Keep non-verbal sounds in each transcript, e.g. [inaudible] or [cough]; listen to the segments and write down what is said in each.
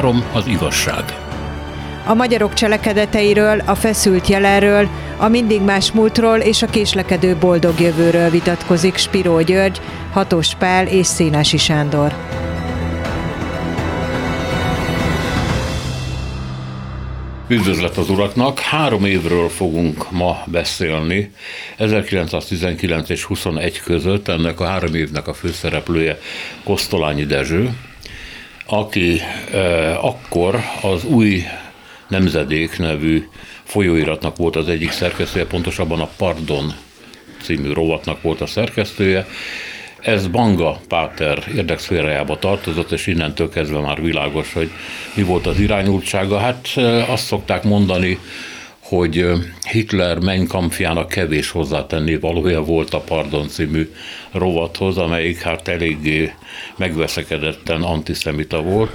három az igazság. A magyarok cselekedeteiről, a feszült jelenről, a mindig más múltról és a késlekedő boldog jövőről vitatkozik Spiró György, Hatos Pál és Szénási Sándor. Üdvözlet az uraknak! Három évről fogunk ma beszélni. 1919 és 21 között ennek a három évnek a főszereplője Kosztolányi Dezső, aki eh, akkor az új Nemzedék nevű folyóiratnak volt az egyik szerkesztője, pontosabban a Pardon című rovatnak volt a szerkesztője. Ez Banga Páter érdekszférájába tartozott, és innentől kezdve már világos, hogy mi volt az irányultsága. Hát azt szokták mondani, hogy Hitler Menkampfjának kevés hozzátenni valója volt a Pardon című rovathoz, amelyik hát eléggé megveszekedetten antiszemita volt,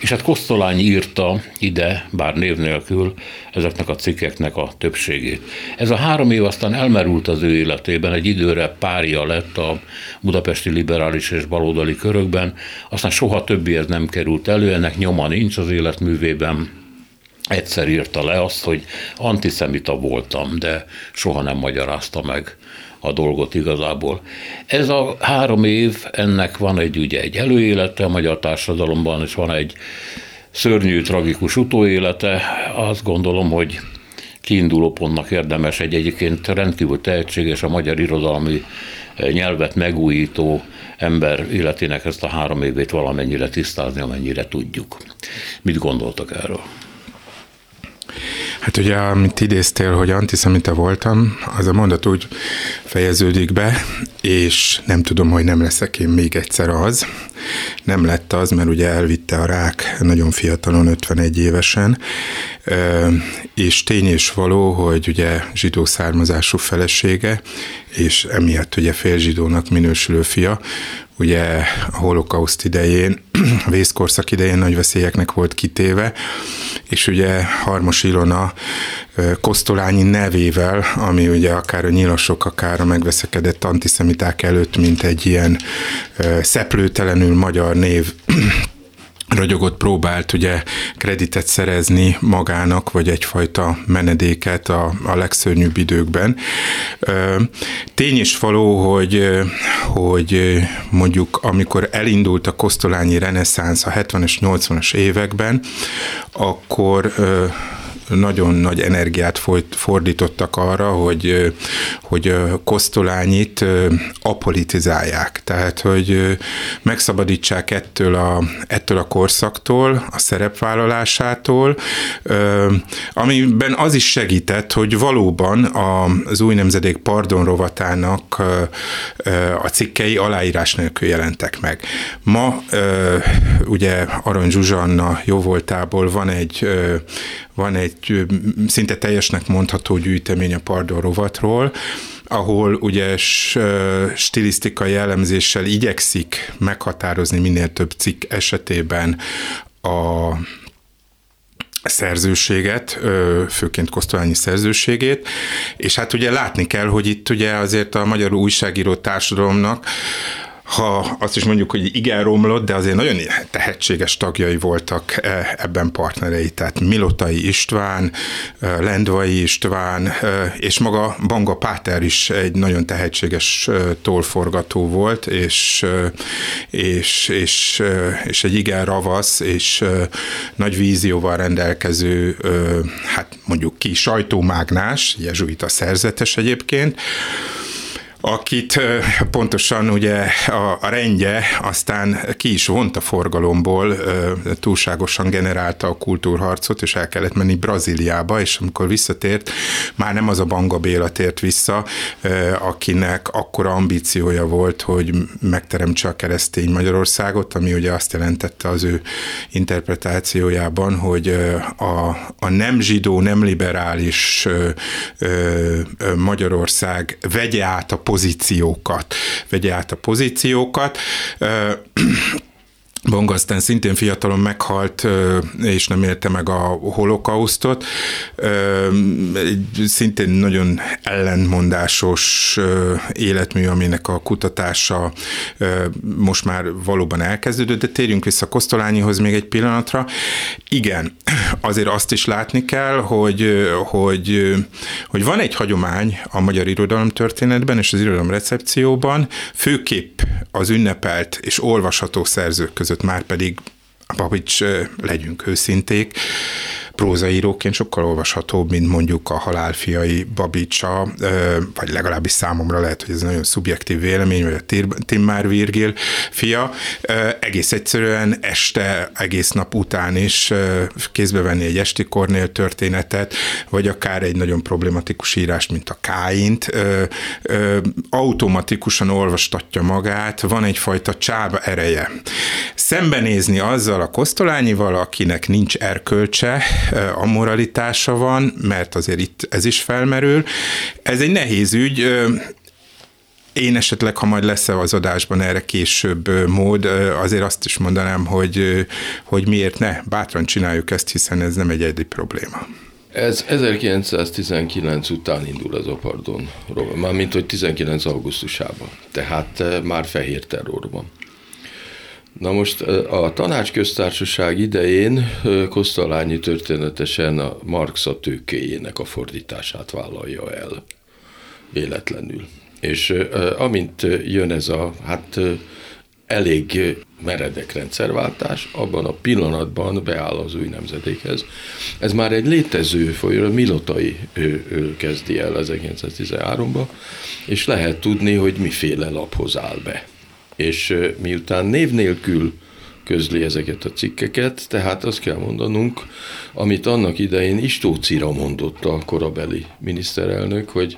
és hát Kosztolányi írta ide, bár név nélkül, ezeknek a cikkeknek a többségét. Ez a három év aztán elmerült az ő életében, egy időre párja lett a budapesti liberális és baloldali körökben, aztán soha többiért nem került elő, ennek nyoma nincs az életművében, egyszer írta le azt, hogy antiszemita voltam, de soha nem magyarázta meg a dolgot igazából. Ez a három év, ennek van egy ugye egy előélete a magyar társadalomban, és van egy szörnyű, tragikus utóélete. Azt gondolom, hogy kiinduló pontnak érdemes egy egyébként rendkívül tehetséges a magyar irodalmi nyelvet megújító ember életének ezt a három évét valamennyire tisztázni, amennyire tudjuk. Mit gondoltak erről? Hát ugye, amit idéztél, hogy antiszemita voltam, az a mondat úgy fejeződik be, és nem tudom, hogy nem leszek én még egyszer az. Nem lett az, mert ugye elvitte a rák nagyon fiatalon, 51 évesen, és tény és való, hogy ugye zsidó származású felesége, és emiatt ugye félzsidónak minősülő fia, ugye a holokauszt idején, a vészkorszak idején nagy veszélyeknek volt kitéve, és ugye Harmos Ilona Kosztolányi nevével, ami ugye akár a nyilasok, akár a megveszekedett antiszemiták előtt, mint egy ilyen szeplőtelenül magyar név [clears throat] ragyogott próbált ugye kreditet szerezni magának, vagy egyfajta menedéket a, a legszörnyűbb időkben. Tény is való, hogy, hogy mondjuk amikor elindult a kosztolányi reneszánsz a 70-es, 80-as években, akkor nagyon nagy energiát fordítottak arra, hogy, hogy Kosztolányit apolitizálják. Tehát, hogy megszabadítsák ettől a, ettől a korszaktól, a szerepvállalásától, amiben az is segített, hogy valóban az új nemzedék pardon rovatának a cikkei aláírás nélkül jelentek meg. Ma ugye Arany Zsuzsanna jóvoltából van egy van egy szinte teljesnek mondható gyűjtemény a Pardon rovatról, ahol ugye stilisztikai jellemzéssel igyekszik meghatározni minél több cikk esetében a szerzőséget, főként Kosztolányi szerzőségét, és hát ugye látni kell, hogy itt ugye azért a magyar újságíró társadalomnak ha azt is mondjuk, hogy igen romlott, de azért nagyon tehetséges tagjai voltak e, ebben partnerei, tehát Milotai István, e, Lendvai István, e, és maga Banga Páter is egy nagyon tehetséges tolforgató volt, és, és, és, és egy igen ravasz és nagy vízióval rendelkező, hát mondjuk ki sajtómágnás, jezsuita szerzetes egyébként, akit pontosan ugye a, a rendje aztán ki is vont a forgalomból, túlságosan generálta a kultúrharcot, és el kellett menni Brazíliába, és amikor visszatért, már nem az a Banga Béla tért vissza, akinek akkora ambíciója volt, hogy megteremtse a keresztény Magyarországot, ami ugye azt jelentette az ő interpretációjában, hogy a, a nem zsidó, nem liberális Magyarország vegye át a pozíciókat, vegye át a pozíciókat. Bongasztán szintén fiatalon meghalt, és nem élte meg a holokausztot. Szintén nagyon ellentmondásos életmű, aminek a kutatása most már valóban elkezdődött, de térjünk vissza Kosztolányihoz még egy pillanatra. Igen, azért azt is látni kell, hogy, hogy, hogy van egy hagyomány a magyar irodalom történetben és az irodalom recepcióban, főképp az ünnepelt és olvasható szerzők között között már pedig a Babics, legyünk őszinték, prózaíróként sokkal olvashatóbb, mint mondjuk a halálfiai Babicsa, vagy legalábbis számomra lehet, hogy ez nagyon szubjektív vélemény, vagy a Timmár Virgil fia. Egész egyszerűen este, egész nap után is kézbe venni egy esti Kornél történetet, vagy akár egy nagyon problematikus írást, mint a Káint, automatikusan olvastatja magát, van egyfajta csába ereje. Szembenézni azzal a Kosztolányival, akinek nincs erkölcse, a moralitása van, mert azért itt ez is felmerül. Ez egy nehéz ügy, én esetleg, ha majd lesz az adásban erre később mód, azért azt is mondanám, hogy, hogy miért ne, bátran csináljuk ezt, hiszen ez nem egy egyedi probléma. Ez 1919 után indul ez a pardon, mármint hogy 19 augusztusában, tehát már fehér terrorban. Na most a tanácsköztársaság idején Kosztolányi történetesen a Marx a tőkéjének a fordítását vállalja el véletlenül. És amint jön ez a hát elég meredek rendszerváltás, abban a pillanatban beáll az új nemzedékhez. Ez már egy létező folyam, Milotai ő, ő kezdi el 1913-ban, és lehet tudni, hogy miféle laphoz áll be és miután név nélkül közli ezeket a cikkeket, tehát azt kell mondanunk, amit annak idején Istócira mondott a korabeli miniszterelnök, hogy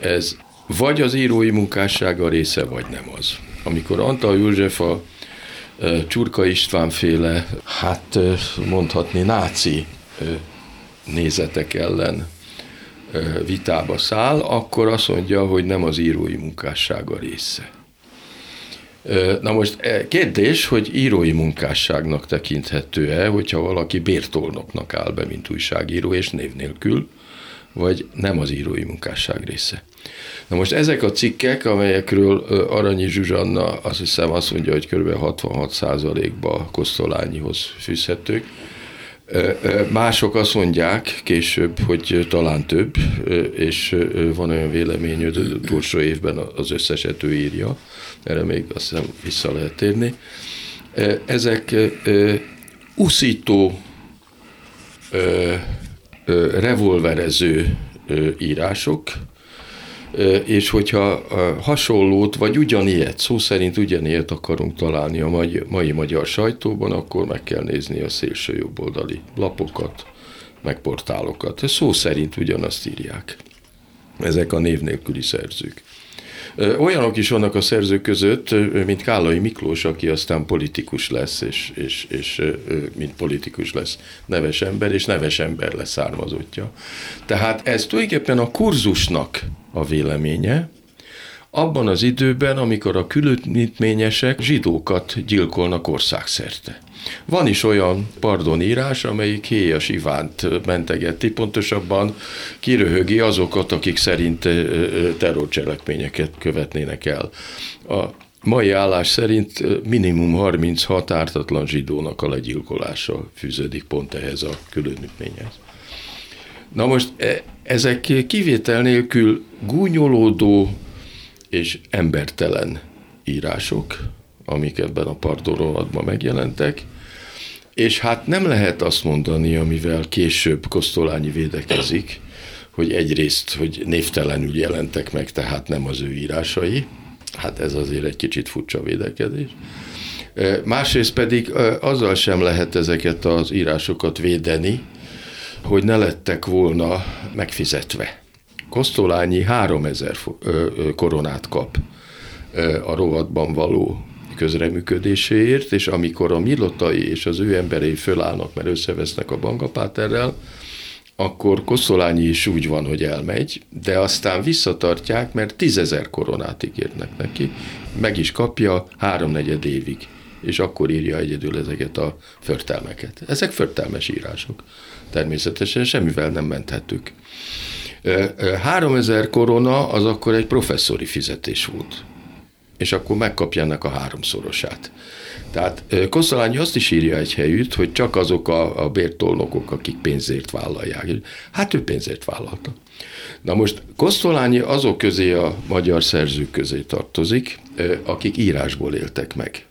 ez vagy az írói munkássága része, vagy nem az. Amikor Antal József a Csurka István féle, hát mondhatni náci nézetek ellen vitába száll, akkor azt mondja, hogy nem az írói munkássága része. Na most e, kérdés, hogy írói munkásságnak tekinthető-e, hogyha valaki bértolnoknak áll be, mint újságíró, és név nélkül, vagy nem az írói munkásság része. Na most ezek a cikkek, amelyekről Aranyi Zsuzsanna azt hiszem azt mondja, hogy kb. 66%-ba Kosztolányihoz fűzhetők, Mások azt mondják később, hogy talán több, és van olyan vélemény, hogy az utolsó évben az összeset ő írja, erre még azt hiszem vissza lehet térni. Ezek uszító, revolverező írások, és hogyha hasonlót, vagy ugyanilyet, szó szerint ugyanilyet akarunk találni a mai, mai magyar sajtóban, akkor meg kell nézni a szélső jobboldali lapokat, meg portálokat. Szó szerint ugyanazt írják. Ezek a név nélküli szerzők. Olyanok is vannak a szerzők között, mint Kállai Miklós, aki aztán politikus lesz, és, és, és mint politikus lesz neves ember, és neves ember lesz származottja. Tehát ez tulajdonképpen a kurzusnak a véleménye, abban az időben, amikor a különítményesek zsidókat gyilkolnak országszerte. Van is olyan pardonírás, amelyik Héjas Ivánt mentegeti, pontosabban kiröhögi azokat, akik szerint terrorcselekményeket követnének el. A mai állás szerint minimum 36 ártatlan zsidónak a legyilkolása fűződik pont ehhez a különítményhez. Na most e, ezek kivétel nélkül gúnyolódó és embertelen írások, amik ebben a pardorolatban megjelentek, és hát nem lehet azt mondani, amivel később Kosztolányi védekezik, hogy egyrészt, hogy névtelenül jelentek meg, tehát nem az ő írásai, hát ez azért egy kicsit furcsa védekezés. Másrészt pedig azzal sem lehet ezeket az írásokat védeni, hogy ne lettek volna megfizetve. Kosztolányi 3000 koronát kap a rovatban való közreműködéséért, és amikor a Milotai és az ő emberei fölállnak, mert összevesznek a bankapáterrel, akkor Koszolányi is úgy van, hogy elmegy, de aztán visszatartják, mert tízezer koronát ígérnek neki, meg is kapja háromnegyed évig és akkor írja egyedül ezeket a förtelmeket. Ezek förtelmes írások. Természetesen semmivel nem menthettük. 3000 korona az akkor egy professzori fizetés volt és akkor megkapja ennek a háromszorosát. Tehát Kosztolányi azt is írja egy helyütt, hogy csak azok a, a bértolnokok, akik pénzért vállalják. Hát ő pénzért vállalta. Na most Kosztolányi azok közé a magyar szerzők közé tartozik, akik írásból éltek meg.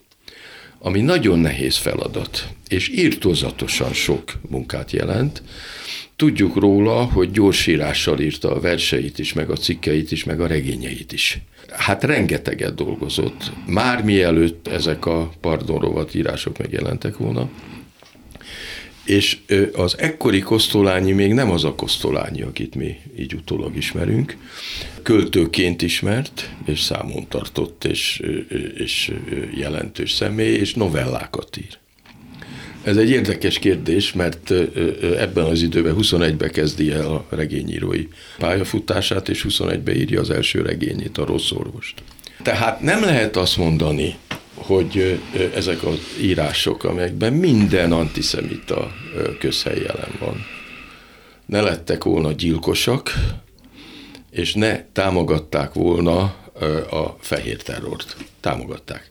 Ami nagyon nehéz feladat, és írtózatosan sok munkát jelent. Tudjuk róla, hogy gyorsírással írta a verseit is, meg a cikkeit is, meg a regényeit is hát rengeteget dolgozott, már mielőtt ezek a pardonrovat írások megjelentek volna, és az ekkori Kosztolányi még nem az a Kosztolányi, akit mi így utólag ismerünk. Költőként ismert, és számon tartott, és, és jelentős személy, és novellákat ír. Ez egy érdekes kérdés, mert ebben az időben 21-ben kezdi el a regényírói pályafutását, és 21-ben írja az első regényét, a Rossz Orvost. Tehát nem lehet azt mondani, hogy ezek az írások, amelyekben minden antiszemita közhely jelen van, ne lettek volna gyilkosak, és ne támogatták volna a fehér terrort. Támogatták.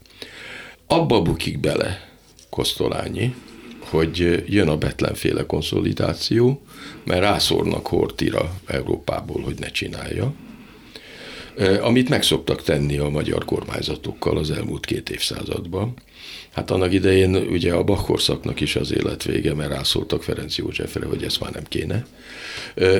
Abba bukik bele Kosztolányi, hogy jön a Betlenféle konszolidáció, mert rászórnak Hortira Európából, hogy ne csinálja, amit megszoktak tenni a magyar kormányzatokkal az elmúlt két évszázadban. Hát annak idején ugye a Bachkorszaknak is az élet vége, mert rászóltak Ferenc Józsefre, hogy ezt már nem kéne.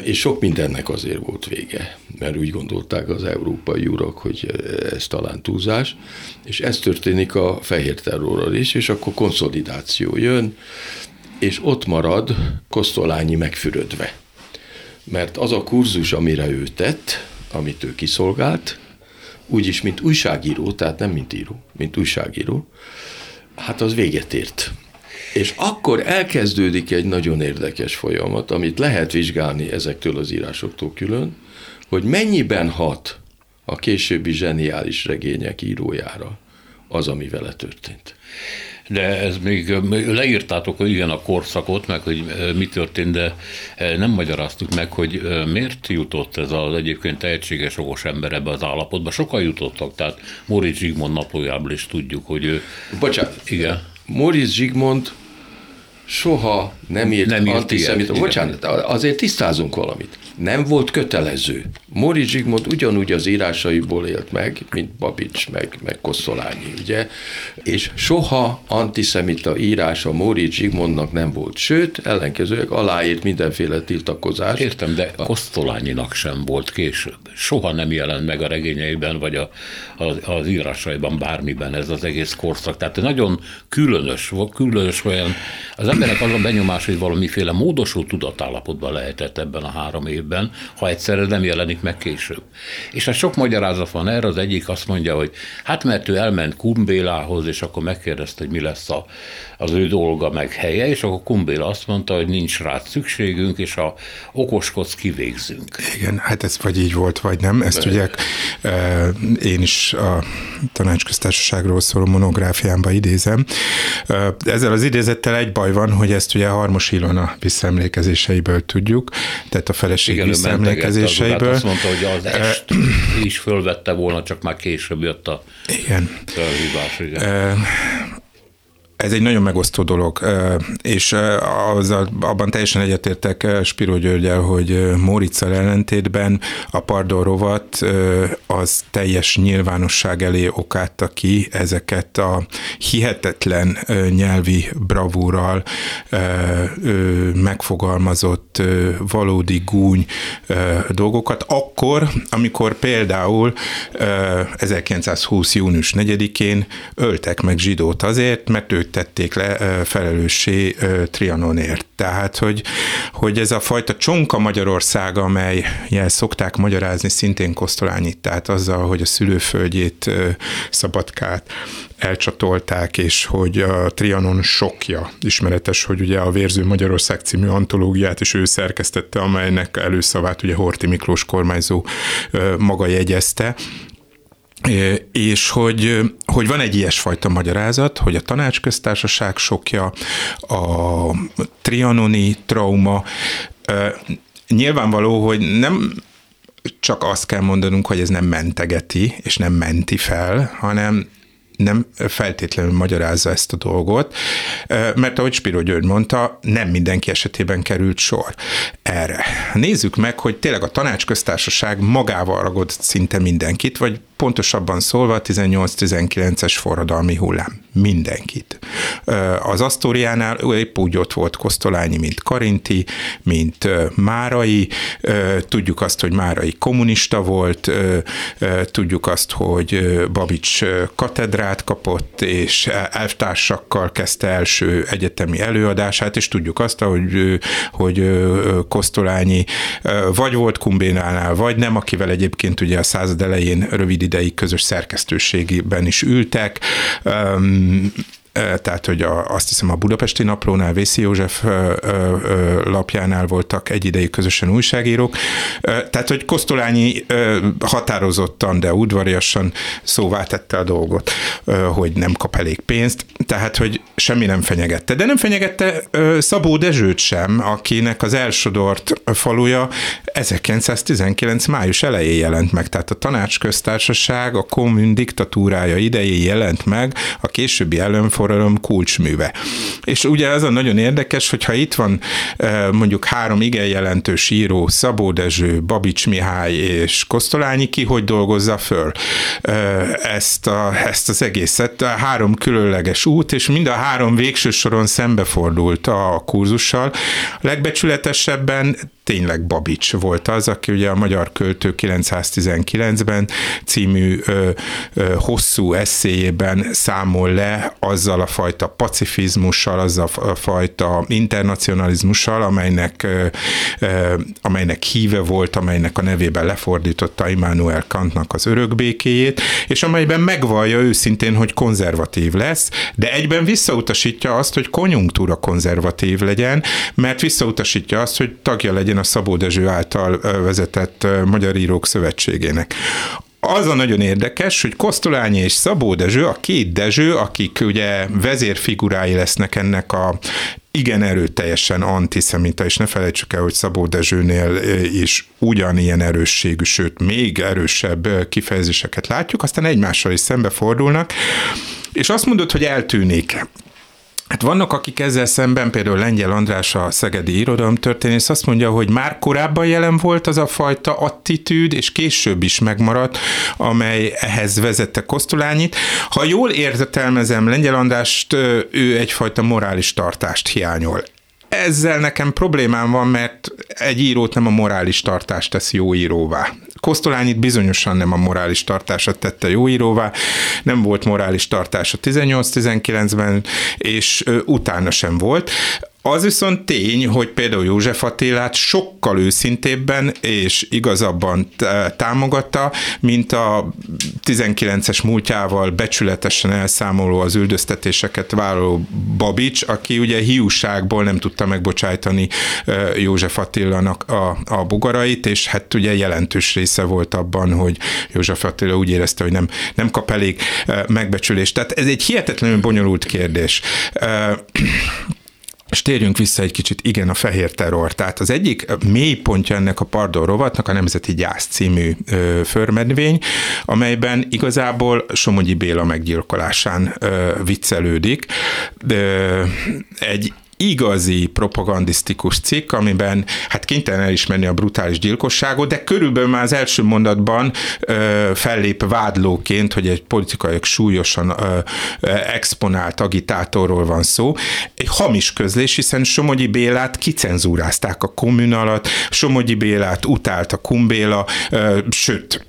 És sok mindennek azért volt vége, mert úgy gondolták az európai urak, hogy ez talán túlzás, és ez történik a fehér terrorral is, és akkor konszolidáció jön, és ott marad Kosztolányi megfürödve. Mert az a kurzus, amire ő tett, amit ő kiszolgált, úgyis, mint újságíró, tehát nem mint író, mint újságíró, hát az véget ért. És akkor elkezdődik egy nagyon érdekes folyamat, amit lehet vizsgálni ezektől az írásoktól külön, hogy mennyiben hat a későbbi zseniális regények írójára az, ami vele történt de ez még leírtátok igen a korszakot, meg hogy mi történt, de nem magyaráztuk meg, hogy miért jutott ez az egyébként tehetséges, okos ember ebbe az állapotba. Sokan jutottak, tehát Moritz Zsigmond naplójából is tudjuk, hogy ő... Bocsánat, igen. Moritz Zsigmond soha nem írt, nem írt antiszemita. Bocsánat, azért tisztázunk valamit nem volt kötelező. Mori Zsigmond ugyanúgy az írásaiból élt meg, mint Babics, meg, meg Kosztolányi, ugye? És soha antiszemita írása Mori Zsigmondnak nem volt. Sőt, ellenkezőleg aláírt mindenféle tiltakozást. Értem, de Kosztolányinak sem volt később. Soha nem jelent meg a regényeiben, vagy a, a, az írásaiban bármiben ez az egész korszak. Tehát nagyon különös, különös olyan, az embernek az a benyomás, hogy valamiféle módosult tudatállapotban lehetett ebben a három évben évben, ha egyszerre nem jelenik meg később. És hát sok magyarázat van erre, az egyik azt mondja, hogy hát mert ő elment Kumbélához, és akkor megkérdezte, hogy mi lesz a, az ő dolga meg helye, és akkor Kumbéla azt mondta, hogy nincs rá szükségünk, és a okoskodsz kivégzünk. Igen, hát ez vagy így volt, vagy nem. Ezt ugye én is a tanácsköztársaságról szóló monográfiámba idézem. Ezzel az idézettel egy baj van, hogy ezt ugye Harmos Ilona visszaemlékezéseiből tudjuk, tehát a feleség igen, visszaemlékezéseiből. Azt mondta, hogy az est is fölvette volna, csak már később jött a igen. felhívás. Igen. Ez egy nagyon megosztó dolog, és az, abban teljesen egyetértek Spiro Györgyel, hogy Móriczal ellentétben a Pardon rovat az teljes nyilvánosság elé okátta ki ezeket a hihetetlen nyelvi bravúral megfogalmazott valódi gúny dolgokat, akkor, amikor például 1920. június 4-én öltek meg zsidót azért, mert ők tették le felelőssé Trianonért. Tehát, hogy, hogy ez a fajta csonka Magyarország, amely jel szokták magyarázni szintén Kosztolányit, tehát azzal, hogy a szülőföldjét, Szabadkát elcsatolták, és hogy a Trianon sokja ismeretes, hogy ugye a Vérző Magyarország című antológiát is ő szerkesztette, amelynek előszavát ugye Horti Miklós kormányzó maga jegyezte, és hogy, hogy van egy ilyesfajta magyarázat, hogy a tanácsköztársaság sokja, a trianoni trauma, nyilvánvaló, hogy nem csak azt kell mondanunk, hogy ez nem mentegeti, és nem menti fel, hanem nem feltétlenül magyarázza ezt a dolgot, mert ahogy Spiro György mondta, nem mindenki esetében került sor erre. Nézzük meg, hogy tényleg a tanácsköztársaság magával ragott szinte mindenkit, vagy pontosabban szólva a 18-19-es forradalmi hullám. Mindenkit. Az Asztóriánál épp úgy ott volt Kosztolányi, mint Karinti, mint Márai. Tudjuk azt, hogy Márai kommunista volt, tudjuk azt, hogy Babics katedrát kapott, és elvtársakkal kezdte első egyetemi előadását, és tudjuk azt, hogy, hogy Kosztolányi vagy volt Kumbénálnál, vagy nem, akivel egyébként ugye a század elején rövid ideig közös szerkesztőségében is ültek tehát hogy a, azt hiszem a Budapesti Naplónál, Vészi József lapjánál voltak egy ideig közösen újságírók, tehát hogy Kosztolányi határozottan, de udvariasan szóvá tette a dolgot, hogy nem kap elég pénzt, tehát hogy semmi nem fenyegette. De nem fenyegette Szabó Dezsőt sem, akinek az elsodort faluja 1919. május elején jelent meg, tehát a tanácsköztársaság a kommun diktatúrája idején jelent meg a későbbi ellenforradalom forradalom kulcsműve. És ugye az a nagyon érdekes, hogyha itt van mondjuk három igen jelentős író, Szabó Dezső, Babics Mihály és Kosztolányi, ki hogy dolgozza föl ezt, a, ezt az egészet. Három különleges út, és mind a három végső soron szembefordult a kurzussal. Legbecsületesebben tényleg Babics volt az, aki ugye a Magyar Költő 919-ben című ö, ö, hosszú eszéjében számol le azzal a fajta pacifizmussal, azzal a fajta internacionalizmussal, amelynek, ö, ö, amelynek híve volt, amelynek a nevében lefordította Immanuel Kantnak az örökbékéjét, és amelyben megvallja őszintén, hogy konzervatív lesz, de egyben visszautasítja azt, hogy konjunktúra konzervatív legyen, mert visszautasítja azt, hogy tagja legyen a Szabó Dezső által vezetett Magyar Írók Szövetségének. Az a nagyon érdekes, hogy Kosztolányi és Szabó Dezső, a két Dezső, akik ugye vezérfigurái lesznek ennek a igen erőteljesen antiszemita, és ne felejtsük el, hogy Szabó Dezsőnél is ugyanilyen erősségű, sőt, még erősebb kifejezéseket látjuk, aztán egymással is szembefordulnak, és azt mondod, hogy eltűnik Hát vannak, akik ezzel szemben, például Lengyel András, a szegedi történész azt mondja, hogy már korábban jelen volt az a fajta attitűd, és később is megmaradt, amely ehhez vezette Kosztolányit. Ha jól értelmezem Lengyel Andrást, ő egyfajta morális tartást hiányol ezzel nekem problémám van, mert egy írót nem a morális tartást tesz jó íróvá. Kosztolányit bizonyosan nem a morális tartása tette jó íróvá, nem volt morális tartása 18-19-ben, és utána sem volt. Az viszont tény, hogy például József Attilát sokkal őszintébben és igazabban támogatta, mint a 19-es múltjával becsületesen elszámoló az üldöztetéseket vállaló Babics, aki ugye hiúságból nem tudta megbocsájtani József Attilának a, a bugarait, és hát ugye jelentős része volt abban, hogy József Attila úgy érezte, hogy nem, nem kap elég megbecsülést. Tehát ez egy hihetetlenül bonyolult kérdés. És térjünk vissza egy kicsit, igen, a fehér terror. Tehát az egyik mély pontja ennek a Pardon rovatnak a Nemzeti Gyász című ö, förmedvény, amelyben igazából Somogyi Béla meggyilkolásán ö, viccelődik. Ö, egy igazi propagandisztikus cikk, amiben hát kénytelen elismerni a brutális gyilkosságot, de körülbelül már az első mondatban ö, fellép vádlóként, hogy egy politikai súlyosan ö, ö, exponált agitátorról van szó. Egy hamis közlés, hiszen Somogyi Bélát kicenzúrázták a kommun alatt, Somogyi Bélát utált a Kumbéla, ö, sőt,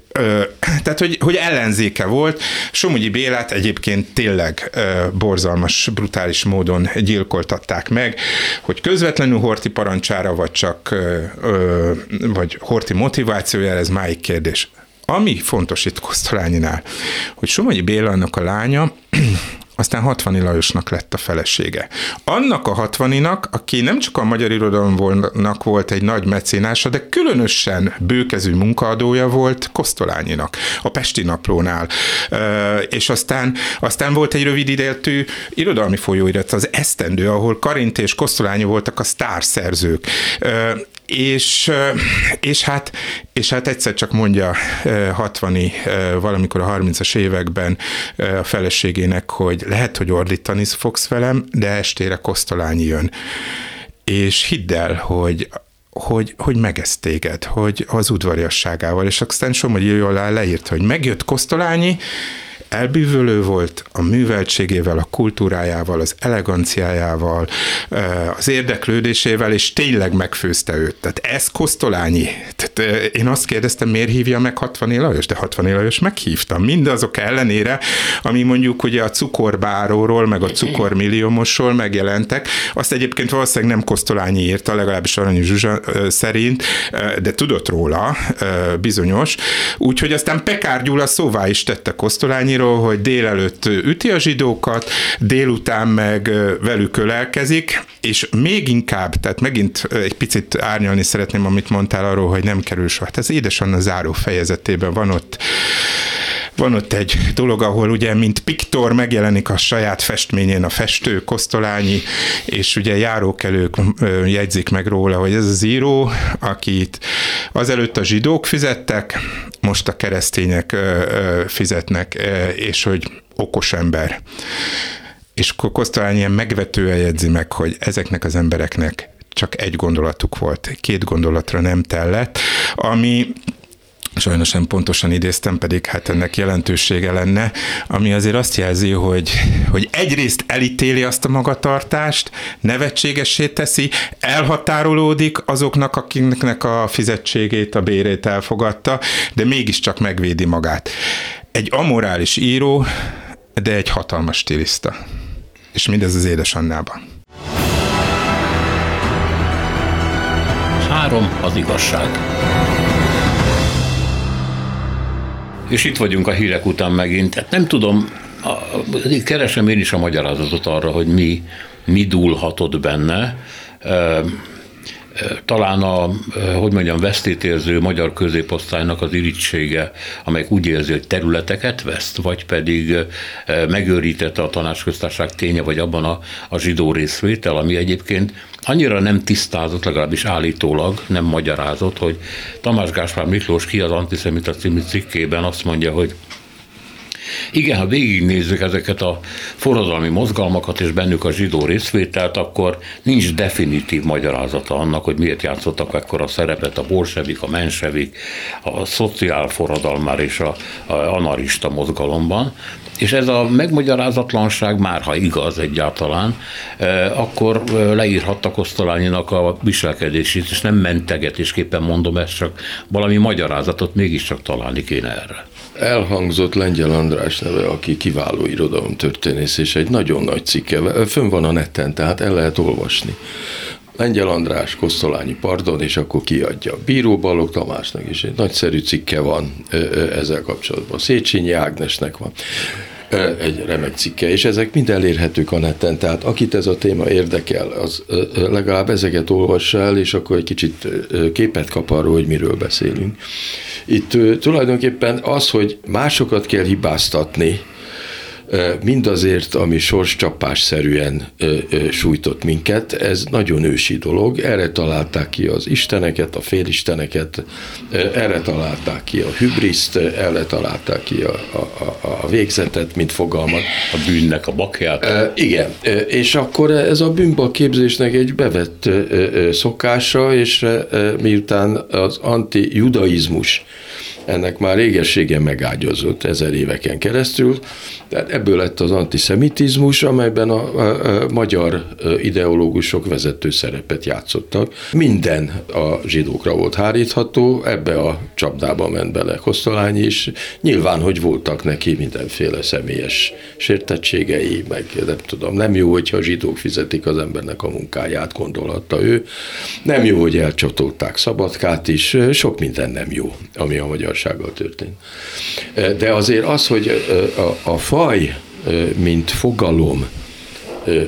tehát, hogy, hogy ellenzéke volt. Somogyi Bélát egyébként tényleg borzalmas, brutális módon gyilkoltatták meg, hogy közvetlenül Horti parancsára, vagy csak vagy Horti motivációjára, ez máig kérdés. Ami fontos itt Kosztolányinál, hogy Somogyi Bélának a lánya aztán Hatvani Lajosnak lett a felesége. Annak a Hatvaninak, aki nem csak a magyar irodalomnak volt egy nagy mecénása, de különösen bőkezű munkaadója volt Kosztolányinak, a Pesti Naplónál. És aztán, aztán volt egy rövid idejű irodalmi folyóirat, az Esztendő, ahol Karint és Kosztolányi voltak a sztárszerzők és, és, hát, és hát egyszer csak mondja 60 valamikor a 30-as években a feleségének, hogy lehet, hogy ordítani fogsz velem, de estére Kosztolányi jön. És hidd el, hogy hogy, hogy megeszt téged, hogy az udvariasságával, és aztán Somogyi jól leírt, hogy megjött Kosztolányi, elbűvölő volt a műveltségével, a kultúrájával, az eleganciájával, az érdeklődésével, és tényleg megfőzte őt. Tehát ez Kosztolányi. Tehát én azt kérdeztem, miért hívja meg 60 Lajos, de 60 Lajos meghívtam. Mindazok ellenére, ami mondjuk ugye a cukorbáróról, meg a cukormilliómosról megjelentek, azt egyébként valószínűleg nem Kosztolányi írta, legalábbis Arany Zsuzsa szerint, de tudott róla, bizonyos. Úgyhogy aztán Pekár Gyula szóvá is tette Kosztolányi arról, hogy délelőtt üti a zsidókat, délután meg velük ölelkezik, és még inkább, tehát megint egy picit árnyalni szeretném, amit mondtál arról, hogy nem kerül soha. Hát ez édesanna záró fejezetében van ott van ott egy dolog, ahol ugye, mint piktor megjelenik a saját festményén a festő, Kosztolányi, és ugye járókelők jegyzik meg róla, hogy ez az író, akit azelőtt a zsidók fizettek, most a keresztények fizetnek, és hogy okos ember. És Kosztolányi ilyen megvetően jegyzi meg, hogy ezeknek az embereknek csak egy gondolatuk volt, két gondolatra nem tellett, ami sajnos nem pontosan idéztem, pedig hát ennek jelentősége lenne, ami azért azt jelzi, hogy, hogy egyrészt elítéli azt a magatartást, nevetségessé teszi, elhatárolódik azoknak, akiknek a fizetségét, a bérét elfogadta, de mégiscsak megvédi magát. Egy amorális író, de egy hatalmas stiliszta. És mindez az édesannában. Három az igazság. És itt vagyunk a hírek után megint. Hát nem tudom, keresem én is a magyarázatot arra, hogy mi, mi dúlhatott benne talán a, hogy mondjam, vesztétérző magyar középosztálynak az irítsége, amely úgy érzi, hogy területeket veszt, vagy pedig megőrítette a tanácsköztárság ténye, vagy abban a, a zsidó részvétel, ami egyébként annyira nem tisztázott, legalábbis állítólag nem magyarázott, hogy Tamás Gáspár Miklós ki az antiszemita című cikkében azt mondja, hogy igen, ha végignézzük ezeket a forradalmi mozgalmakat és bennük a zsidó részvételt, akkor nincs definitív magyarázata annak, hogy miért játszottak a szerepet a bolsevik, a mensevik, a szociálforradalmár és a, a anarista mozgalomban. És ez a megmagyarázatlanság már, ha igaz egyáltalán, eh, akkor eh, leírhatta Kosztolányinak a viselkedését, és nem mentegetésképpen mondom ezt, csak valami magyarázatot mégiscsak találni kéne erre. Elhangzott Lengyel András neve, aki kiváló irodalomtörténész, és egy nagyon nagy cikke, fönn van a neten, tehát el lehet olvasni. Lengyel András, Kosztolányi pardon, és akkor kiadja. Bíró Balog Tamásnak is egy nagyszerű cikke van ezzel kapcsolatban. Széchenyi Ágnesnek van egy remek cikke, és ezek mind elérhetők a neten, tehát akit ez a téma érdekel, az legalább ezeket olvassa el, és akkor egy kicsit képet kap arról, hogy miről beszélünk. Itt tulajdonképpen az, hogy másokat kell hibáztatni, mindazért, ami sorscsapásszerűen sújtott minket, ez nagyon ősi dolog. Erre találták ki az isteneket, a félisteneket, erre találták ki a hübriszt, erre találták ki a, a, a végzetet, mint fogalmat. A bűnnek a bakját. Igen, és akkor ez a bűnbak képzésnek egy bevett szokása, és miután az anti-judaizmus ennek már régességen megágyazott ezer éveken keresztül. Tehát ebből lett az antiszemitizmus, amelyben a, a, a magyar ideológusok vezető szerepet játszottak. Minden a zsidókra volt hárítható, ebbe a csapdába ment bele Kosztolányi is. Nyilván, hogy voltak neki mindenféle személyes sértettségei, meg nem tudom, nem jó, hogyha a zsidók fizetik az embernek a munkáját, gondolhatta ő. Nem jó, hogy elcsatolták Szabadkát is, sok minden nem jó, ami a magyar magyarsággal történt. De azért az, hogy a, a faj mint fogalom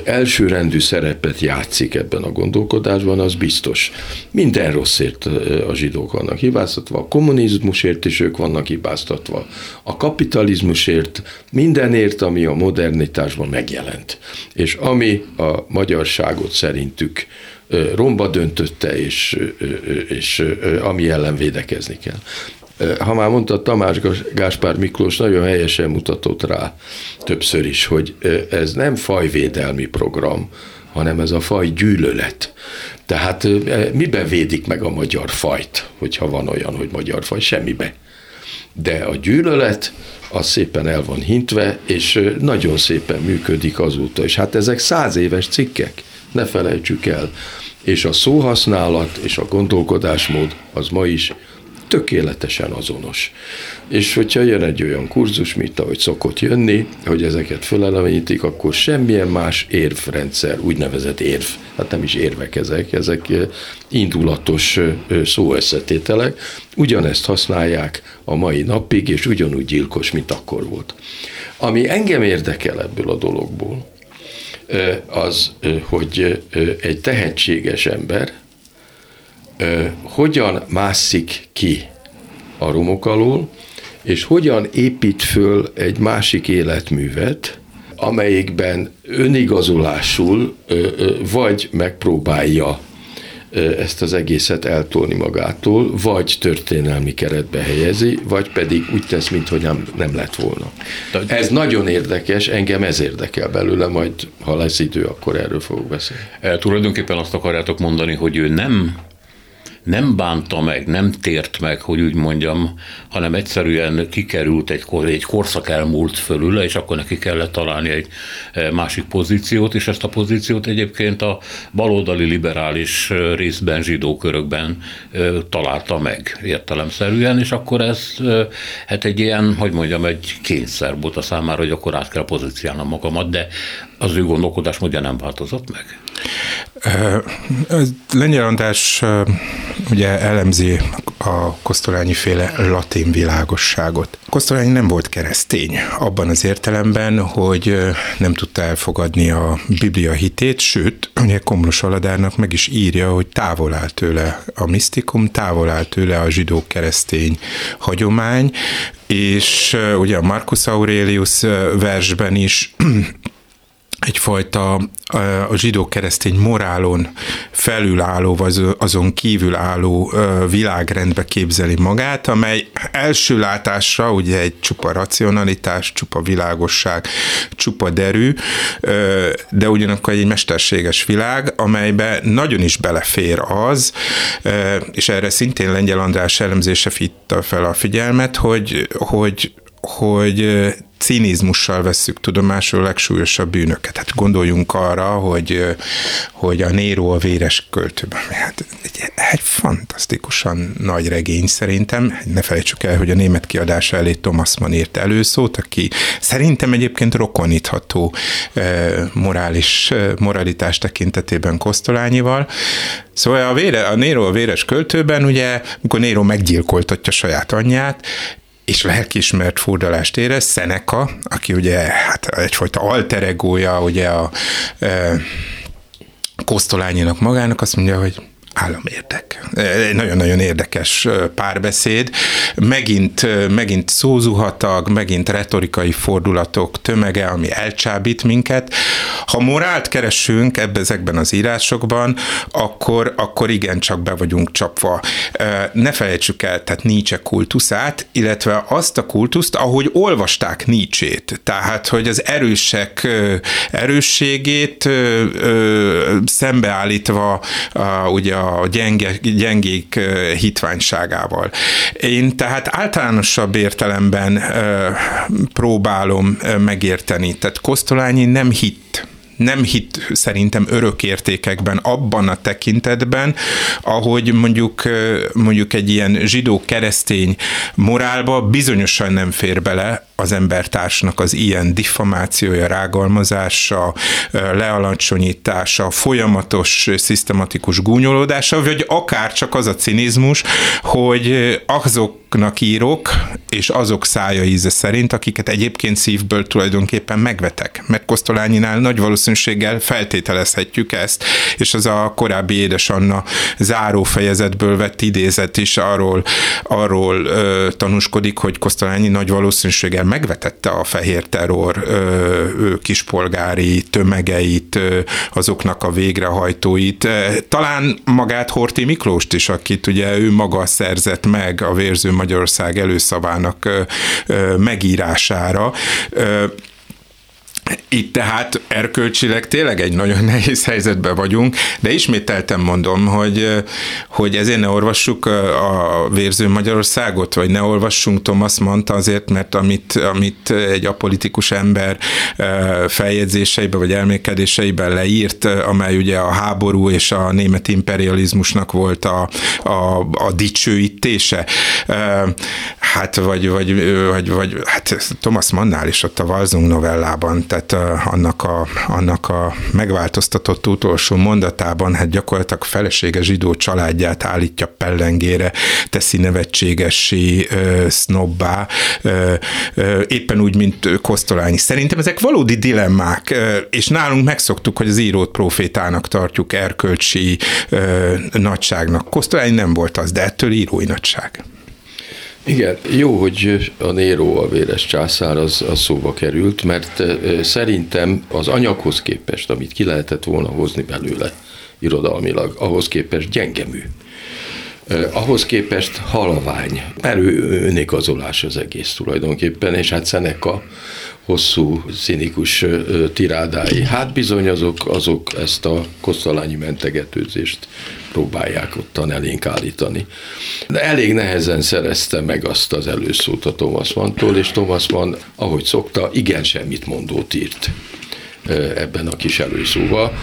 elsőrendű szerepet játszik ebben a gondolkodásban, az biztos. Minden rosszért a zsidók vannak hibáztatva, a kommunizmusért is ők vannak hibáztatva, a kapitalizmusért, mindenért, ami a modernitásban megjelent. És ami a magyarságot szerintük romba döntötte, és, és ami ellen védekezni kell ha már mondta Tamás Gáspár Miklós, nagyon helyesen mutatott rá többször is, hogy ez nem fajvédelmi program, hanem ez a faj gyűlölet. Tehát miben védik meg a magyar fajt, hogyha van olyan, hogy magyar faj? Semmibe. De a gyűlölet az szépen el van hintve, és nagyon szépen működik azóta. És hát ezek száz éves cikkek, ne felejtsük el. És a szóhasználat és a gondolkodásmód az ma is tökéletesen azonos. És hogyha jön egy olyan kurzus, mint ahogy szokott jönni, hogy ezeket fölelevenítik, akkor semmilyen más érvrendszer, úgynevezett érv, hát nem is érvek ezek, ezek indulatos szóösszetételek, ugyanezt használják a mai napig, és ugyanúgy gyilkos, mint akkor volt. Ami engem érdekel ebből a dologból, az, hogy egy tehetséges ember, hogyan mászik ki a romok alól, és hogyan épít föl egy másik életművet, amelyikben önigazolásul vagy megpróbálja ezt az egészet eltolni magától, vagy történelmi keretbe helyezi, vagy pedig úgy tesz, mintha nem, nem lett volna. Ez nagyon érdekes, engem ez érdekel belőle, majd ha lesz idő, akkor erről fogok beszélni. E, tulajdonképpen azt akarjátok mondani, hogy ő nem nem bánta meg, nem tért meg, hogy úgy mondjam, hanem egyszerűen kikerült egy, egy korszak elmúlt fölül, és akkor neki kellett találni egy e, másik pozíciót, és ezt a pozíciót egyébként a baloldali liberális e, részben zsidó körökben e, találta meg értelemszerűen, és akkor ez hát egy ilyen, hogy mondjam, egy kényszer volt a számára, hogy akkor át kell pozíciálnom magamat, de az ő gondolkodásmódja nem változott meg? Lengyel András ugye elemzi a Kosztolányi féle latin világosságot. Kosztolányi nem volt keresztény abban az értelemben, hogy nem tudta elfogadni a Biblia hitét, sőt, ugye Komlós Aladárnak meg is írja, hogy távol áll tőle a misztikum, távol áll tőle a zsidó keresztény hagyomány, és ugye a Marcus Aurelius versben is egyfajta a zsidó-keresztény morálon felülálló, vagy azon kívül álló világrendbe képzeli magát, amely első látásra ugye egy csupa racionalitás, csupa világosság, csupa derű, de ugyanakkor egy mesterséges világ, amelybe nagyon is belefér az, és erre szintén Lengyel András elemzése fitta fel a figyelmet, hogy, hogy hogy cinizmussal vesszük tudomásul a legsúlyosabb bűnöket. Hát gondoljunk arra, hogy, hogy a Néró a véres költőben. Hát egy, egy fantasztikusan nagy regény szerintem. Ne felejtsük el, hogy a német kiadása elé Thomas Mann írt előszót, aki szerintem egyébként rokonítható morális, moralitás tekintetében Kosztolányival. Szóval a, vére, a Néró a véres költőben, ugye, amikor Néró meggyilkoltatja saját anyját, és lelkismert furdalást érez. Seneca, aki ugye hát egyfajta alter egója, ugye a e, Kosztolányinak magának, azt mondja, hogy államérdek. Nagyon-nagyon érdekes párbeszéd. Megint, megint szózuhatag, megint retorikai fordulatok tömege, ami elcsábít minket. Ha morált keresünk ebbe, ezekben az írásokban, akkor, akkor igen, csak be vagyunk csapva. Ne felejtsük el, tehát Nietzsche kultuszát, illetve azt a kultuszt, ahogy olvasták Nietzsét. Tehát, hogy az erősek erősségét szembeállítva ugye a gyenge, gyengék hitványságával. Én tehát általánosabb értelemben próbálom megérteni. Tehát Kosztolányi nem hitt nem hit szerintem örök értékekben abban a tekintetben, ahogy mondjuk, mondjuk egy ilyen zsidó-keresztény morálba bizonyosan nem fér bele az embertársnak az ilyen diffamációja, rágalmazása, lealacsonyítása, folyamatos, szisztematikus gúnyolódása, vagy akár csak az a cinizmus, hogy azoknak írok, és azok szája íze szerint, akiket egyébként szívből tulajdonképpen megvetek. Mert Kosztolányinál nagy valószínűséggel feltételezhetjük ezt, és az a korábbi édesanna záró fejezetből vett idézet is arról, arról ö, tanúskodik, hogy Kosztolányi nagy valószínűséggel megvetette a fehér terror ö, kispolgári tömegeit, azoknak a végrehajtóit. Talán magát Horti Miklóst is, akit ugye ő maga szerzett meg a Vérző Magyarország előszavának megírására. Itt tehát erkölcsileg tényleg egy nagyon [laughs] nehéz helyzetben vagyunk, de ismételtem mondom, hogy, hogy ezért ne olvassuk a Vérző Magyarországot, vagy ne olvassunk Thomas Manta azért, mert amit, amit egy apolitikus ember feljegyzéseiben vagy elmékedéseiben leírt, amely ugye a háború és a német imperializmusnak volt a, a, a dicsőítése, hát vagy, vagy, vagy, vagy hát Thomas Mannál is ott a Valzung novellában, tehát annak a, annak a megváltoztatott utolsó mondatában, hát gyakorlatilag felesége zsidó családját állítja pellengére, teszi nevetségessé, snobbá, éppen úgy, mint Kosztolányi. Szerintem ezek valódi dilemmák, és nálunk megszoktuk, hogy az írót profétának tartjuk, erkölcsi nagyságnak. Kosztolányi nem volt az, de ettől írói nagyság. Igen, jó, hogy a Néró, a véres császár az, az szóba került, mert szerintem az anyaghoz képest, amit ki lehetett volna hozni belőle irodalmilag, ahhoz képest gyengemű. Ahhoz képest halvány, erő önigazolás az egész tulajdonképpen, és hát Szeneka hosszú, színikus tirádái. Hát bizony azok, azok ezt a kosztalányi mentegetőzést próbálják ottan elénk állítani. De elég nehezen szerezte meg azt az előszót a Thomas Mann-tól, és Thomas Mann, ahogy szokta, igen semmit mondót írt ebben a kis előszóval.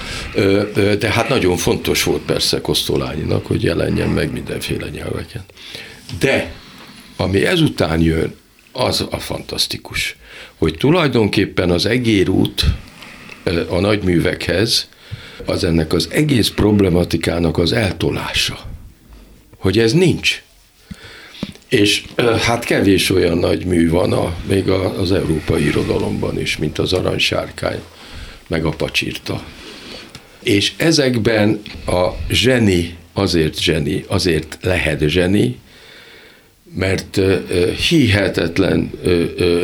De hát nagyon fontos volt persze Kosztolányinak, hogy jelenjen meg mindenféle nyelveken. De ami ezután jön, az a fantasztikus, hogy tulajdonképpen az egérút a nagyművekhez az ennek az egész problematikának az eltolása. Hogy ez nincs. És hát kevés olyan nagy mű van a, még az európai irodalomban is, mint az aranysárkány, meg a pacsirta. És ezekben a zseni azért zseni, azért lehet zseni, mert hihetetlen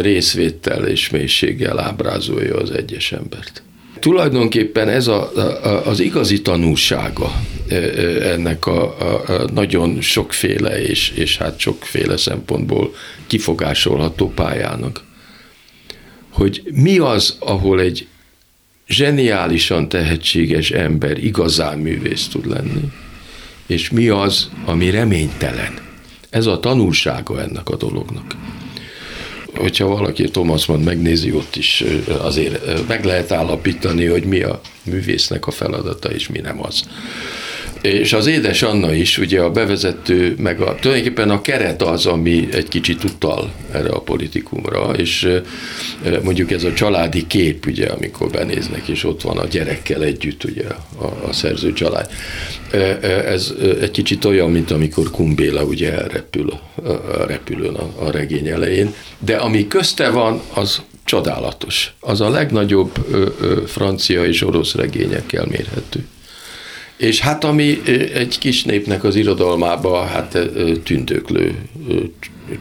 részvétel és mélységgel ábrázolja az egyes embert. Tulajdonképpen ez a, a, az igazi tanulsága ennek a, a, a nagyon sokféle és, és hát sokféle szempontból kifogásolható pályának. Hogy mi az, ahol egy zseniálisan tehetséges ember igazán művész tud lenni, és mi az, ami reménytelen. Ez a tanulsága ennek a dolognak hogyha valaki Thomas Mann megnézi, ott is azért meg lehet állapítani, hogy mi a művésznek a feladata, és mi nem az. És az édes Anna is, ugye a bevezető, meg a, tulajdonképpen a keret az, ami egy kicsit utal erre a politikumra, és mondjuk ez a családi kép, ugye, amikor benéznek, és ott van a gyerekkel együtt, ugye, a, a szerző család. Ez egy kicsit olyan, mint amikor Kumbéla ugye elrepül a repülőn a, a regény elején, de ami közte van, az csodálatos. Az a legnagyobb ö, ö, francia és orosz regényekkel mérhető. És hát ami egy kis népnek az irodalmába hát tündöklő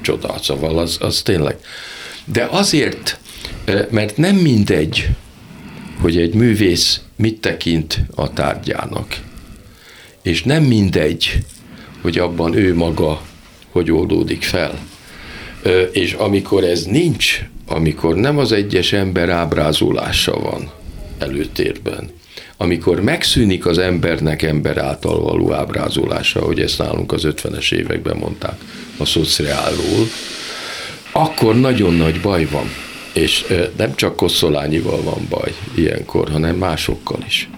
csoda, szóval az, az tényleg. De azért, mert nem mindegy, hogy egy művész mit tekint a tárgyának. És nem mindegy, hogy abban ő maga hogy oldódik fel. És amikor ez nincs, amikor nem az egyes ember ábrázolása van előtérben, amikor megszűnik az embernek ember által való ábrázolása, hogy ezt nálunk az 50-es években mondták a szociálról, akkor nagyon nagy baj van. És nem csak Kosszolányival van baj ilyenkor, hanem másokkal is.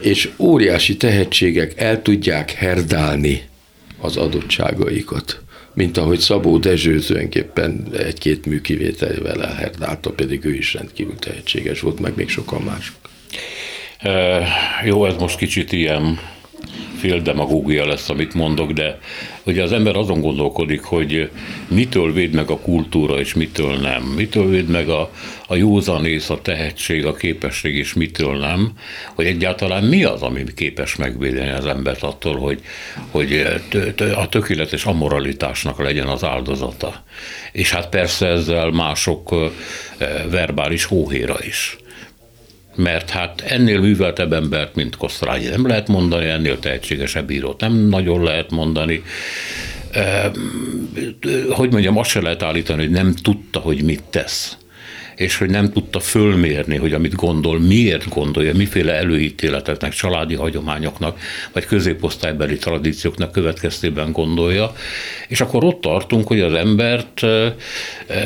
És óriási tehetségek el tudják herdálni az adottságaikat mint ahogy Szabó Dezső tulajdonképpen egy-két mű kivételével elherdálta, pedig ő is rendkívül tehetséges volt, meg még sokan mások. Jó, ez most kicsit ilyen fél demagógia lesz, amit mondok, de ugye az ember azon gondolkodik, hogy mitől véd meg a kultúra, és mitől nem. Mitől véd meg a, a józanész, a tehetség, a képesség, és mitől nem. Hogy egyáltalán mi az, ami képes megvédeni az embert attól, hogy, hogy a tökéletes amoralitásnak legyen az áldozata. És hát persze ezzel mások verbális hóhéra is mert hát ennél műveltebb embert, mint Kosztrányi nem lehet mondani, ennél tehetségesebb írót nem nagyon lehet mondani. Hogy mondjam, azt se lehet állítani, hogy nem tudta, hogy mit tesz és hogy nem tudta fölmérni, hogy amit gondol, miért gondolja, miféle előítéleteknek, családi hagyományoknak, vagy középosztálybeli tradícióknak következtében gondolja, és akkor ott tartunk, hogy az embert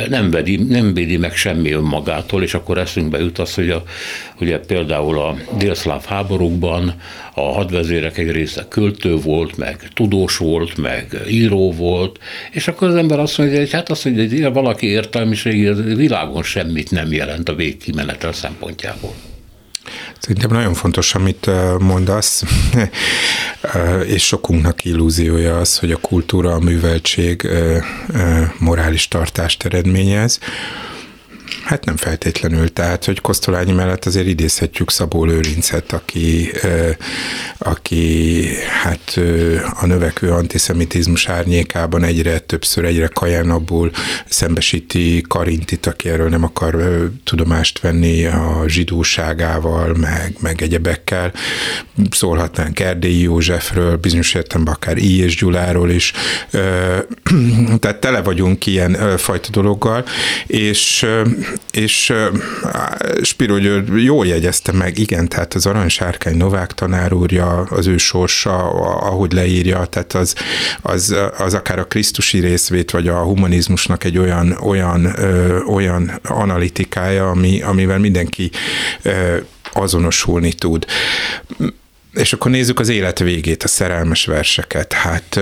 nem, vedi, nem védi meg semmi önmagától, és akkor eszünkbe jut az, hogy a, ugye például a délszláv háborúkban a hadvezérek egy része költő volt, meg tudós volt, meg író volt, és akkor az ember azt mondja, hogy hát azt mondja, hogy valaki értelmiségi, világon semmit nem jelent a végkimenetel szempontjából. Szerintem nagyon fontos, amit mondasz, [laughs] és sokunknak illúziója az, hogy a kultúra, a műveltség morális tartást eredményez. Hát nem feltétlenül, tehát, hogy Kosztolányi mellett azért idézhetjük Szabó Lőrincet, aki, aki hát a növekvő antiszemitizmus árnyékában egyre többször, egyre kajánabbul szembesíti Karintit, aki erről nem akar tudomást venni a zsidóságával, meg, meg egyebekkel. Szólhatnánk Erdélyi Józsefről, bizonyos értelemben akár I. és Gyuláról is. [clears throat] Tehát tele vagyunk ilyen fajta dologgal, és és Spiro György jól jegyezte meg, igen, tehát az Aranysárkány Novák tanár úrja, az ő sorsa, ahogy leírja, tehát az, az, az akár a krisztusi részvét, vagy a humanizmusnak egy olyan, olyan, ö, olyan analitikája, ami, amivel mindenki ö, azonosulni tud. És akkor nézzük az élet végét, a szerelmes verseket, hát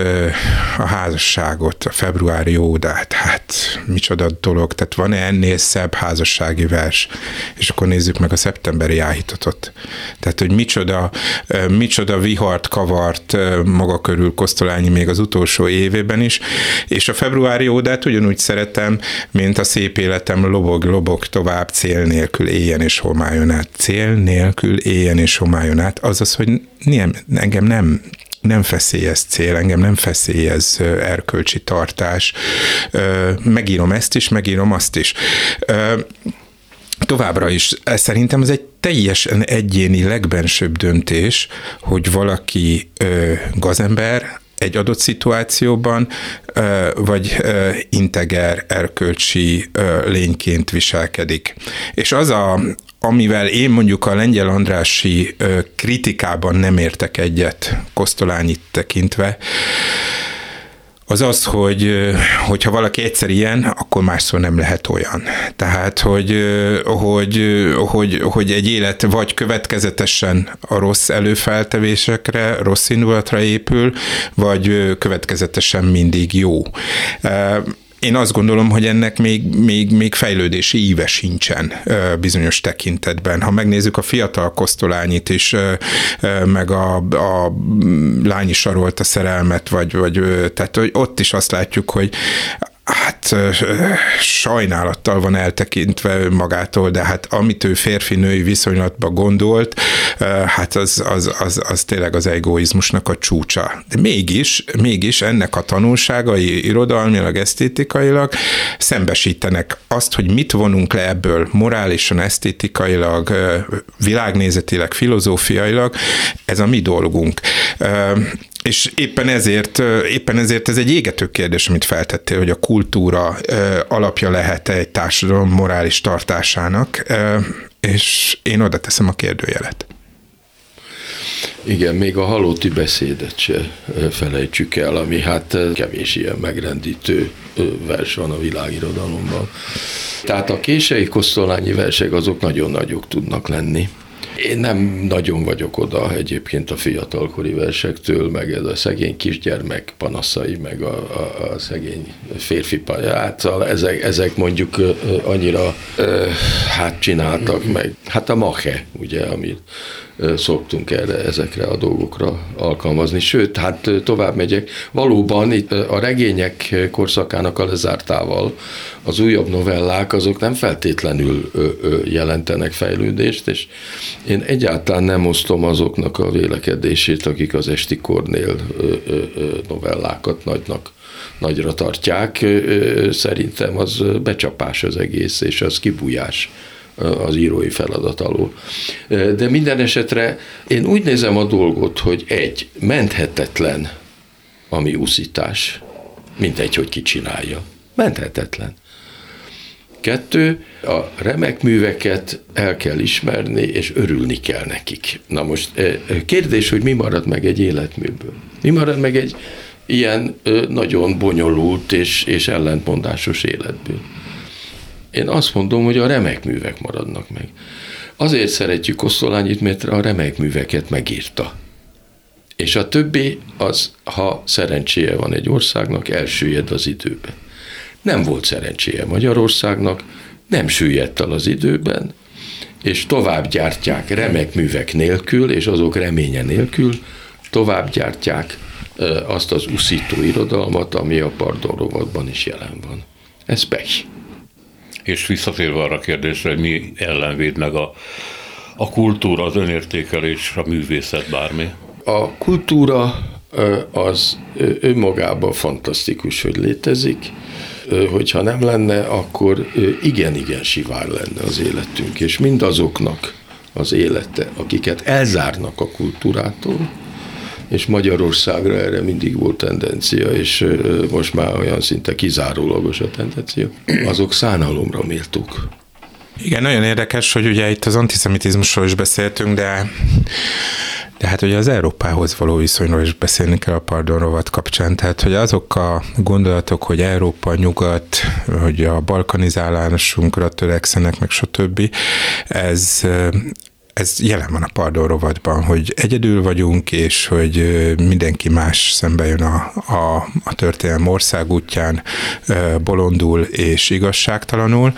a házasságot, a februári ódát, hát micsoda dolog, tehát van-e ennél szebb házassági vers? És akkor nézzük meg a szeptemberi áhítatot. Tehát, hogy micsoda, micsoda vihart kavart maga körül Kosztolányi még az utolsó évében is, és a februári ódát ugyanúgy szeretem, mint a szép életem lobog, lobog tovább cél nélkül éljen és homályon át. Cél nélkül éljen és homályon át, azaz, hogy nem, engem nem nem feszélyez cél, engem nem feszélyez erkölcsi tartás. Megírom ezt is, megírom azt is. Továbbra is, szerintem ez egy teljesen egyéni, legbensőbb döntés, hogy valaki gazember, egy adott szituációban, vagy integer erkölcsi lényként viselkedik. És az a, amivel én mondjuk a Lengyel Andrási kritikában nem értek egyet Kosztolányit tekintve, az az, hogy hogyha valaki egyszer ilyen, akkor másszor nem lehet olyan. Tehát, hogy, hogy, hogy, hogy egy élet vagy következetesen a rossz előfeltevésekre, rossz indulatra épül, vagy következetesen mindig jó én azt gondolom, hogy ennek még, még, még fejlődési íve sincsen bizonyos tekintetben. Ha megnézzük a fiatal Kosztolányit is, meg a, a lányi sarolt a szerelmet, vagy, vagy tehát hogy ott is azt látjuk, hogy hát sajnálattal van eltekintve önmagától, de hát amit ő férfi-női viszonylatba gondolt, hát az, az, az, az tényleg az egoizmusnak a csúcsa. De mégis, mégis ennek a tanulságai irodalmilag, esztétikailag szembesítenek azt, hogy mit vonunk le ebből morálisan, esztétikailag, világnézetileg, filozófiailag, ez a mi dolgunk. És éppen ezért, éppen ezért ez egy égető kérdés, amit feltettél, hogy a kultúra alapja lehet egy társadalom morális tartásának, és én oda teszem a kérdőjelet. Igen, még a halóti beszédet se felejtsük el, ami hát kevés ilyen megrendítő vers van a világirodalomban. Tehát a kései kosztolányi versek azok nagyon nagyok tudnak lenni Én nem nagyon vagyok oda egyébként a fiatalkori versektől, meg ez a szegény kisgyermek panaszai, meg a, a, a szegény férfi panaszai. Hát ezek, ezek mondjuk annyira hát csináltak meg. Hát a mache, ugye, amit szoktunk erre, ezekre a dolgokra alkalmazni. Sőt, hát tovább megyek. Valóban itt a regények korszakának a lezártával az újabb novellák azok nem feltétlenül jelentenek fejlődést, és én egyáltalán nem osztom azoknak a vélekedését, akik az Esti Kornél novellákat nagynak nagyra tartják. Szerintem az becsapás az egész, és az kibújás az írói feladat alól. De minden esetre én úgy nézem a dolgot, hogy egy, menthetetlen a mi úszítás, mindegy, hogy ki csinálja. Menthetetlen. Kettő, a remek műveket el kell ismerni, és örülni kell nekik. Na most kérdés, hogy mi marad meg egy életműből? Mi marad meg egy ilyen nagyon bonyolult és, és ellentmondásos életből? Én azt mondom, hogy a remek művek maradnak meg. Azért szeretjük Kosztolányit, mert a remek műveket megírta. És a többi az, ha szerencséje van egy országnak, elsüllyed az időben. Nem volt szerencséje Magyarországnak, nem süllyedt el az időben, és tovább gyártják remek művek nélkül, és azok reménye nélkül, tovább gyártják azt az uszító irodalmat, ami a Pardon is jelen van. Ez pech. És visszatérve arra a kérdésre, hogy mi ellenvéd meg a, a kultúra, az önértékelés, a művészet, bármi? A kultúra az önmagában fantasztikus, hogy létezik. Hogyha nem lenne, akkor igen-igen sivár lenne az életünk, és mindazoknak az élete, akiket elzárnak a kultúrától, és Magyarországra erre mindig volt tendencia, és most már olyan szinte kizárólagos a tendencia, azok szánalomra méltók. Igen, nagyon érdekes, hogy ugye itt az antiszemitizmusról is beszéltünk, de de hát ugye az Európához való viszonyról is beszélni kell a Pardon rovat kapcsán, tehát hogy azok a gondolatok, hogy Európa, Nyugat, hogy a balkanizálásunkra törekszenek, meg stb., ez, ez jelen van a Pardon rovatban, hogy egyedül vagyunk, és hogy mindenki más szembe jön a, a, a történelem országútján, bolondul és igazságtalanul.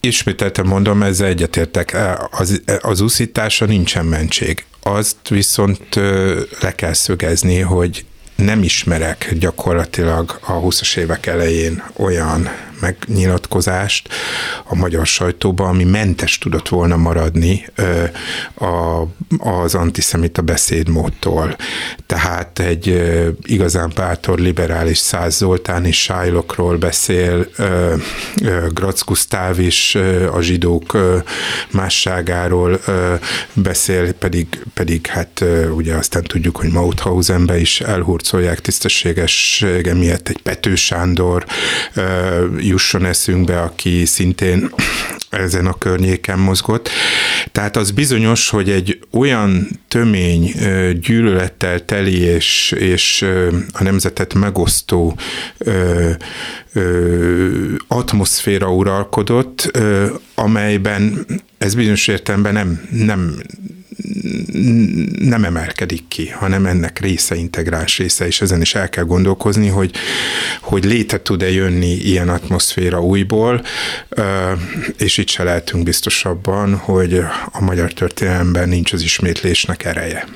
Ismételten mondom, ezzel egyetértek, az, az úszítása nincsen mentség. Azt viszont le kell szögezni, hogy nem ismerek gyakorlatilag a 20-as évek elején olyan megnyilatkozást a magyar sajtóban, ami mentes tudott volna maradni a, az antiszemita beszédmódtól. Tehát egy igazán bátor liberális Száz Zoltán is Sájlokról beszél, Gratz Gusztáv is a zsidók másságáról beszél, pedig, pedig hát ugye aztán tudjuk, hogy Mauthausenbe is elhurcolják tisztességessége miatt egy Pető Sándor jusson eszünkbe, aki szintén ezen a környéken mozgott. Tehát az bizonyos, hogy egy olyan tömény gyűlölettel teli és, és a nemzetet megosztó atmoszféra uralkodott, amelyben ez bizonyos értelemben nem, nem, nem emelkedik ki, hanem ennek része, integráns része, és ezen is el kell gondolkozni, hogy, hogy létre tud-e jönni ilyen atmoszféra újból, és itt se lehetünk biztosabban, hogy a magyar történelemben nincs az ismétlésnek ereje.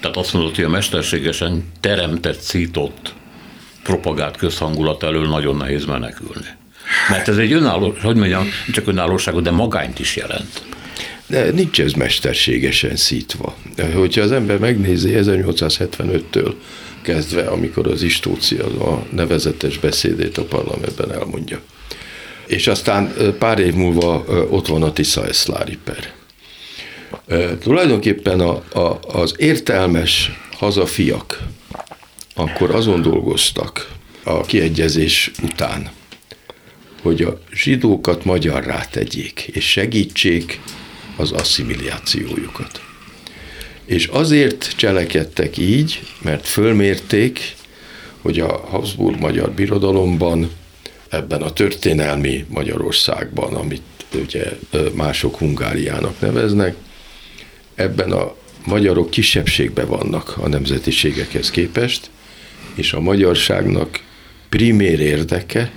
Tehát azt mondod, hogy a mesterségesen teremtett, szított, propagált közhangulat elől nagyon nehéz menekülni. Mert ez egy önálló, hogy mondjam, csak önállóságot, de magányt is jelent. De nincs ez mesterségesen szítva. Hogyha az ember megnézi 1875-től kezdve, amikor az Istóci az a nevezetes beszédét a parlamentben elmondja. És aztán pár év múlva ott van a Tisza Eszlári per. Tulajdonképpen a, a, az értelmes hazafiak akkor azon dolgoztak a kiegyezés után, hogy a zsidókat magyarrá tegyék, és segítsék az asszimilációjukat. És azért cselekedtek így, mert fölmérték, hogy a Habsburg magyar birodalomban, ebben a történelmi Magyarországban, amit ugye mások Hungáriának neveznek. Ebben a magyarok kisebbségben vannak a nemzetiségekhez képest, és a magyarságnak primér érdeke,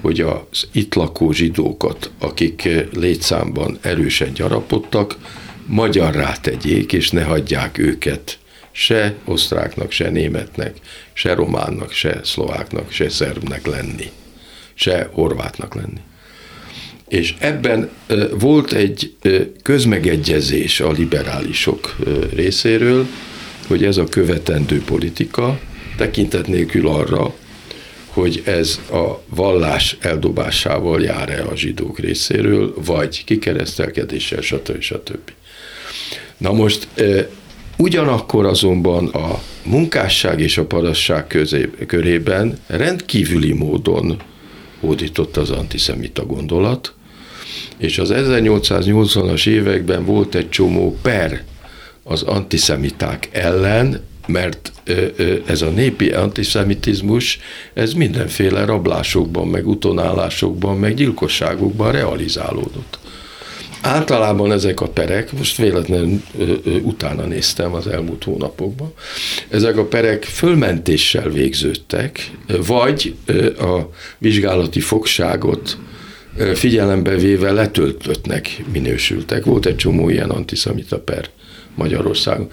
hogy az itt lakó zsidókat, akik létszámban erősen gyarapodtak, magyarrá tegyék, és ne hagyják őket se osztráknak, se németnek, se románnak, se szlováknak, se szerbnek lenni, se horvátnak lenni. És ebben volt egy közmegegyezés a liberálisok részéről, hogy ez a követendő politika, tekintet nélkül arra, hogy ez a vallás eldobásával jár-e a zsidók részéről, vagy kikeresztelkedéssel, stb. stb. Na most ugyanakkor azonban a munkásság és a parasság közé, körében rendkívüli módon hódított az antiszemita gondolat, és az 1880-as években volt egy csomó per az antiszemiták ellen, mert ez a népi antiszemitizmus, ez mindenféle rablásokban, meg utonállásokban, meg gyilkosságokban realizálódott. Általában ezek a perek, most véletlenül utána néztem az elmúlt hónapokban, ezek a perek fölmentéssel végződtek, vagy a vizsgálati fogságot figyelembe véve letöltöttnek minősültek. Volt egy csomó ilyen antiszemita per Magyarországon.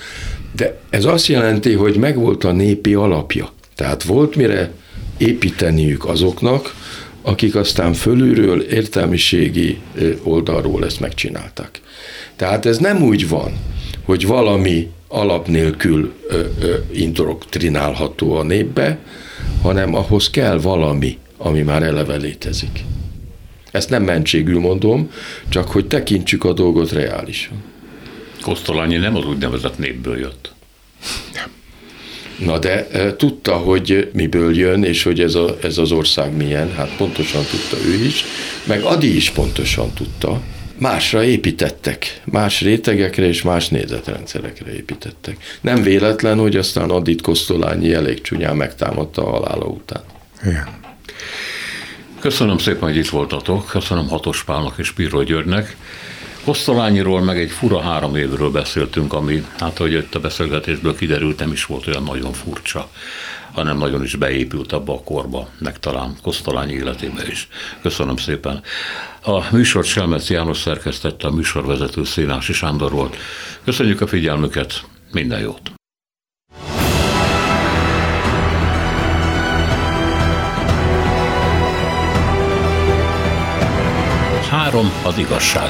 De ez azt jelenti, hogy megvolt a népi alapja. Tehát volt mire építeniük azoknak, akik aztán fölülről értelmiségi oldalról ezt megcsinálták. Tehát ez nem úgy van, hogy valami alap nélkül indoktrinálható a népbe, hanem ahhoz kell valami, ami már eleve létezik. Ezt nem mentségül mondom, csak hogy tekintsük a dolgot reálisan. Kosztolányi nem az úgynevezett népből jött. Na de e, tudta, hogy miből jön, és hogy ez, a, ez az ország milyen, hát pontosan tudta ő is, meg Adi is pontosan tudta. Másra építettek, más rétegekre és más nézetrendszerekre építettek. Nem véletlen, hogy aztán Adit Kosztolányi elég csúnyán megtámadta a halála után. Igen. Köszönöm szépen, hogy itt voltatok. Köszönöm Hatos Pálnak és Pirro Györgynek. Kosztolányiról meg egy fura három évről beszéltünk, ami, hát hogy itt a beszélgetésből kiderült, nem is volt olyan nagyon furcsa, hanem nagyon is beépült abba a korba, meg talán Kosztolányi életébe is. Köszönöm szépen. A műsor Selmec János szerkesztette, a műsorvezető Szénási Sándor volt. Köszönjük a figyelmüket, minden jót! Három az igazság.